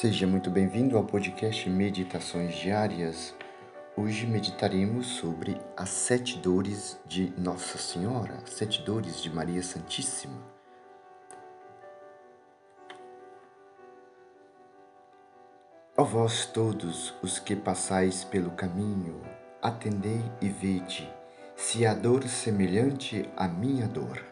Seja muito bem-vindo ao podcast Meditações Diárias. Hoje meditaremos sobre as sete dores de Nossa Senhora, sete dores de Maria Santíssima. Ó vós todos os que passais pelo caminho, atendei e vede se há dor semelhante à minha dor.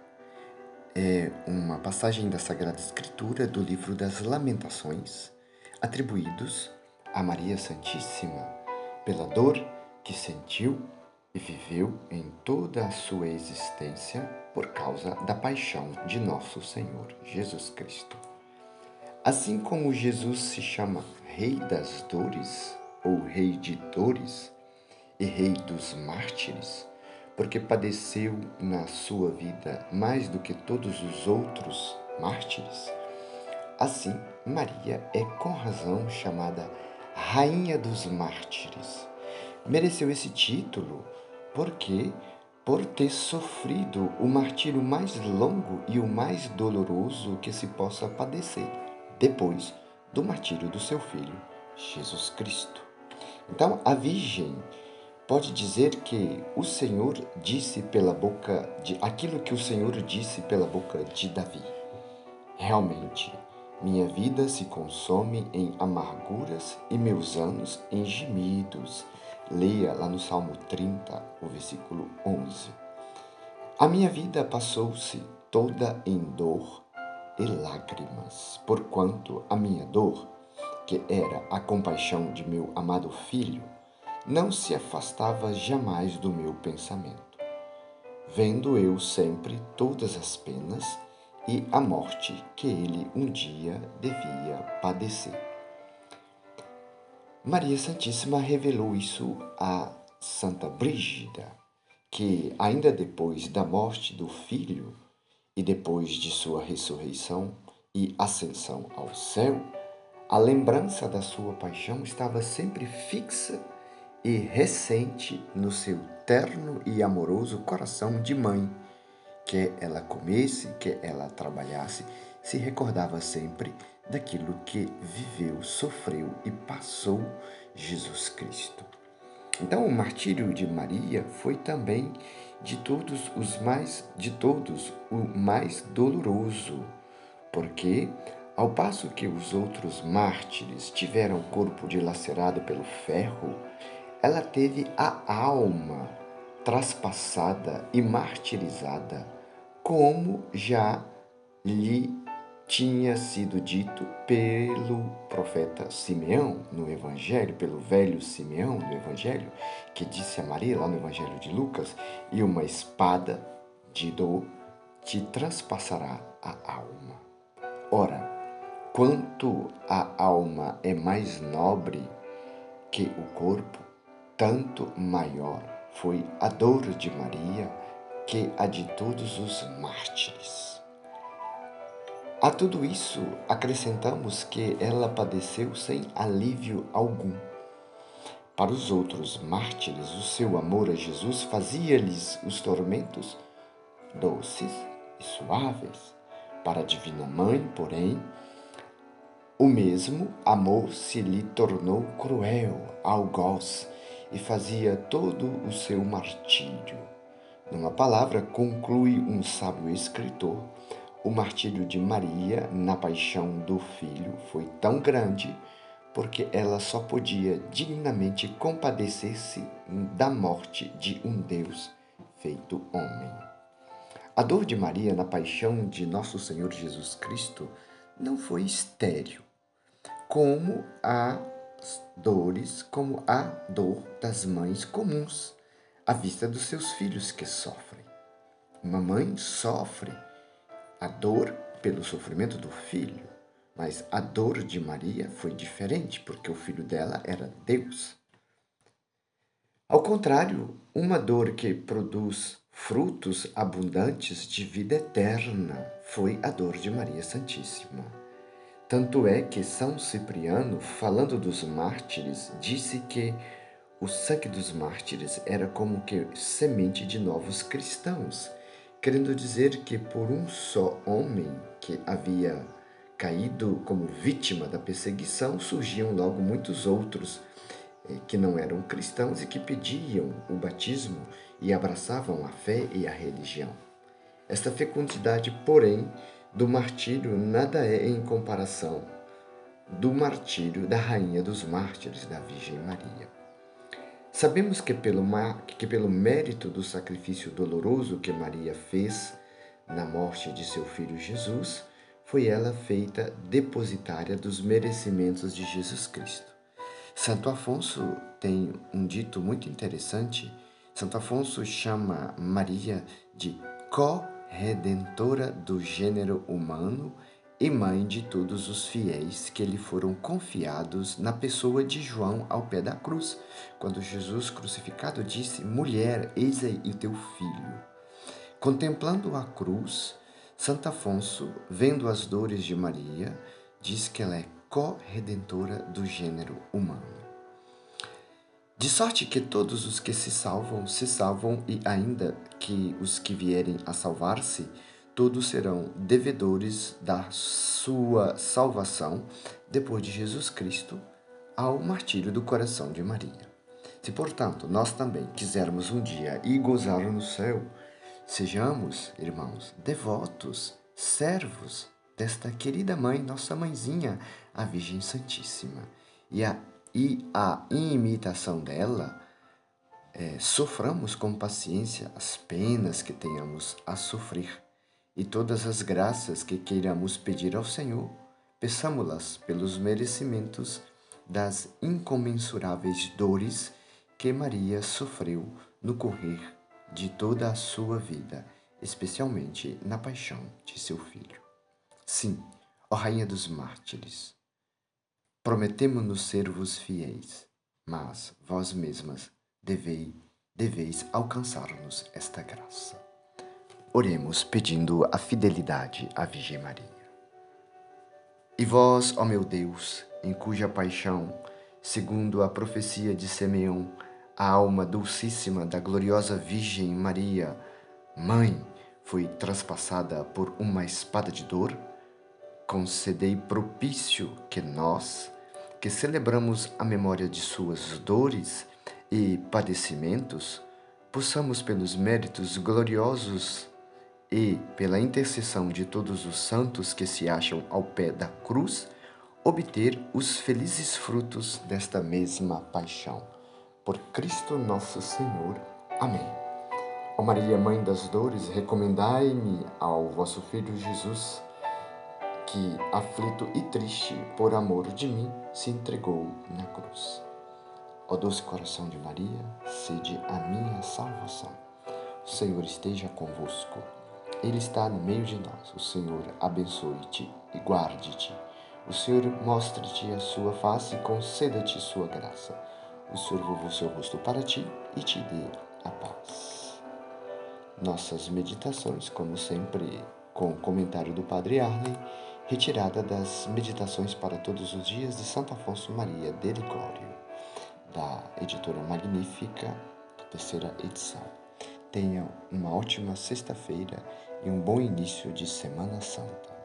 É uma passagem da Sagrada Escritura do livro das Lamentações atribuídos a Maria Santíssima pela dor que sentiu e viveu em toda a sua existência por causa da paixão de nosso Senhor Jesus Cristo. Assim como Jesus se chama Rei das Dores, ou Rei de Dores, e Rei dos Mártires, porque padeceu na sua vida mais do que todos os outros mártires, Assim, Maria é com razão chamada Rainha dos Mártires. Mereceu esse título porque, por ter sofrido o martírio mais longo e o mais doloroso que se possa padecer, depois do martírio do seu filho, Jesus Cristo. Então, a Virgem pode dizer que o Senhor disse pela boca de aquilo que o Senhor disse pela boca de Davi. Realmente, minha vida se consome em amarguras e meus anos em gemidos. Leia lá no Salmo 30, o versículo 11. A minha vida passou-se toda em dor e lágrimas, porquanto a minha dor, que era a compaixão de meu amado filho, não se afastava jamais do meu pensamento. Vendo eu sempre todas as penas e a morte que ele um dia devia padecer. Maria Santíssima revelou isso a Santa Brígida, que ainda depois da morte do filho e depois de sua ressurreição e ascensão ao céu, a lembrança da sua paixão estava sempre fixa e recente no seu terno e amoroso coração de mãe quer ela comesse, quer ela trabalhasse, se recordava sempre daquilo que viveu, sofreu e passou Jesus Cristo. Então, o martírio de Maria foi também de todos os mais de todos o mais doloroso, porque ao passo que os outros mártires tiveram o corpo dilacerado pelo ferro, ela teve a alma traspassada e martirizada como já lhe tinha sido dito pelo profeta Simeão no Evangelho, pelo velho Simeão no Evangelho, que disse a Maria lá no Evangelho de Lucas: E uma espada de dor te transpassará a alma. Ora, quanto a alma é mais nobre que o corpo, tanto maior foi a dor de Maria que a de todos os mártires. A tudo isso acrescentamos que ela padeceu sem alívio algum. Para os outros mártires, o seu amor a Jesus fazia-lhes os tormentos doces e suaves. Para a Divina Mãe, porém, o mesmo amor se lhe tornou cruel, algoz, e fazia todo o seu martírio. Numa palavra, conclui um sábio escritor, o martírio de Maria na paixão do filho foi tão grande porque ela só podia dignamente compadecer-se da morte de um Deus feito homem. A dor de Maria na paixão de nosso Senhor Jesus Cristo não foi estéril, como as dores, como a dor das mães comuns à vista dos seus filhos que sofrem. Uma mãe sofre a dor pelo sofrimento do filho, mas a dor de Maria foi diferente porque o filho dela era Deus. Ao contrário, uma dor que produz frutos abundantes de vida eterna foi a dor de Maria Santíssima. Tanto é que São Cipriano, falando dos mártires, disse que o sangue dos mártires era como que semente de novos cristãos, querendo dizer que por um só homem que havia caído como vítima da perseguição, surgiam logo muitos outros eh, que não eram cristãos e que pediam o batismo e abraçavam a fé e a religião. Esta fecundidade, porém, do martírio nada é em comparação do martírio da Rainha dos Mártires, da Virgem Maria. Sabemos que pelo, que pelo mérito do sacrifício doloroso que Maria fez na morte de seu filho Jesus, foi ela feita depositária dos merecimentos de Jesus Cristo. Santo Afonso tem um dito muito interessante. Santo Afonso chama Maria de co-redentora do gênero humano e mãe de todos os fiéis que lhe foram confiados na pessoa de João ao pé da cruz, quando Jesus crucificado disse: Mulher, eis aí o teu filho. Contemplando a cruz, Santo Afonso, vendo as dores de Maria, diz que ela é co-redentora do gênero humano. De sorte que todos os que se salvam, se salvam, e ainda que os que vierem a salvar-se, todos serão devedores da sua salvação depois de Jesus Cristo ao martírio do coração de Maria. Se, portanto, nós também quisermos um dia ir gozar no céu, sejamos, irmãos, devotos, servos desta querida mãe, nossa mãezinha, a Virgem Santíssima. E a, e a imitação dela, é, soframos com paciência as penas que tenhamos a sofrer e todas as graças que queiramos pedir ao Senhor, peçamo-las pelos merecimentos das incomensuráveis dores que Maria sofreu no correr de toda a sua vida, especialmente na paixão de seu filho. Sim, ó Rainha dos Mártires, prometemos-nos ser-vos fiéis, mas vós mesmas deveis, deveis alcançar-nos esta graça. Oremos pedindo a fidelidade à Virgem Maria. E vós, ó meu Deus, em cuja paixão, segundo a profecia de Simeão, a alma dulcíssima da gloriosa Virgem Maria, Mãe, foi traspassada por uma espada de dor, concedei propício que nós, que celebramos a memória de suas dores e padecimentos, possamos, pelos méritos gloriosos e, pela intercessão de todos os santos que se acham ao pé da cruz, obter os felizes frutos desta mesma paixão. Por Cristo nosso Senhor. Amém. Ó Maria, Mãe das Dores, recomendai-me ao vosso Filho Jesus, que, aflito e triste por amor de mim, se entregou na cruz. Ó doce coração de Maria, sede a minha salvação. O Senhor esteja convosco. Ele está no meio de nós. O Senhor abençoe-te e guarde-te. O Senhor mostre-te a sua face e conceda-te sua graça. O Senhor volva o seu rosto para ti e te dê a paz. Nossas meditações, como sempre, com o comentário do Padre Arley, retirada das Meditações para Todos os Dias de Santo Afonso Maria de Ligório, da editora Magnífica, terceira edição. Tenham uma ótima sexta-feira e um bom início de Semana Santa.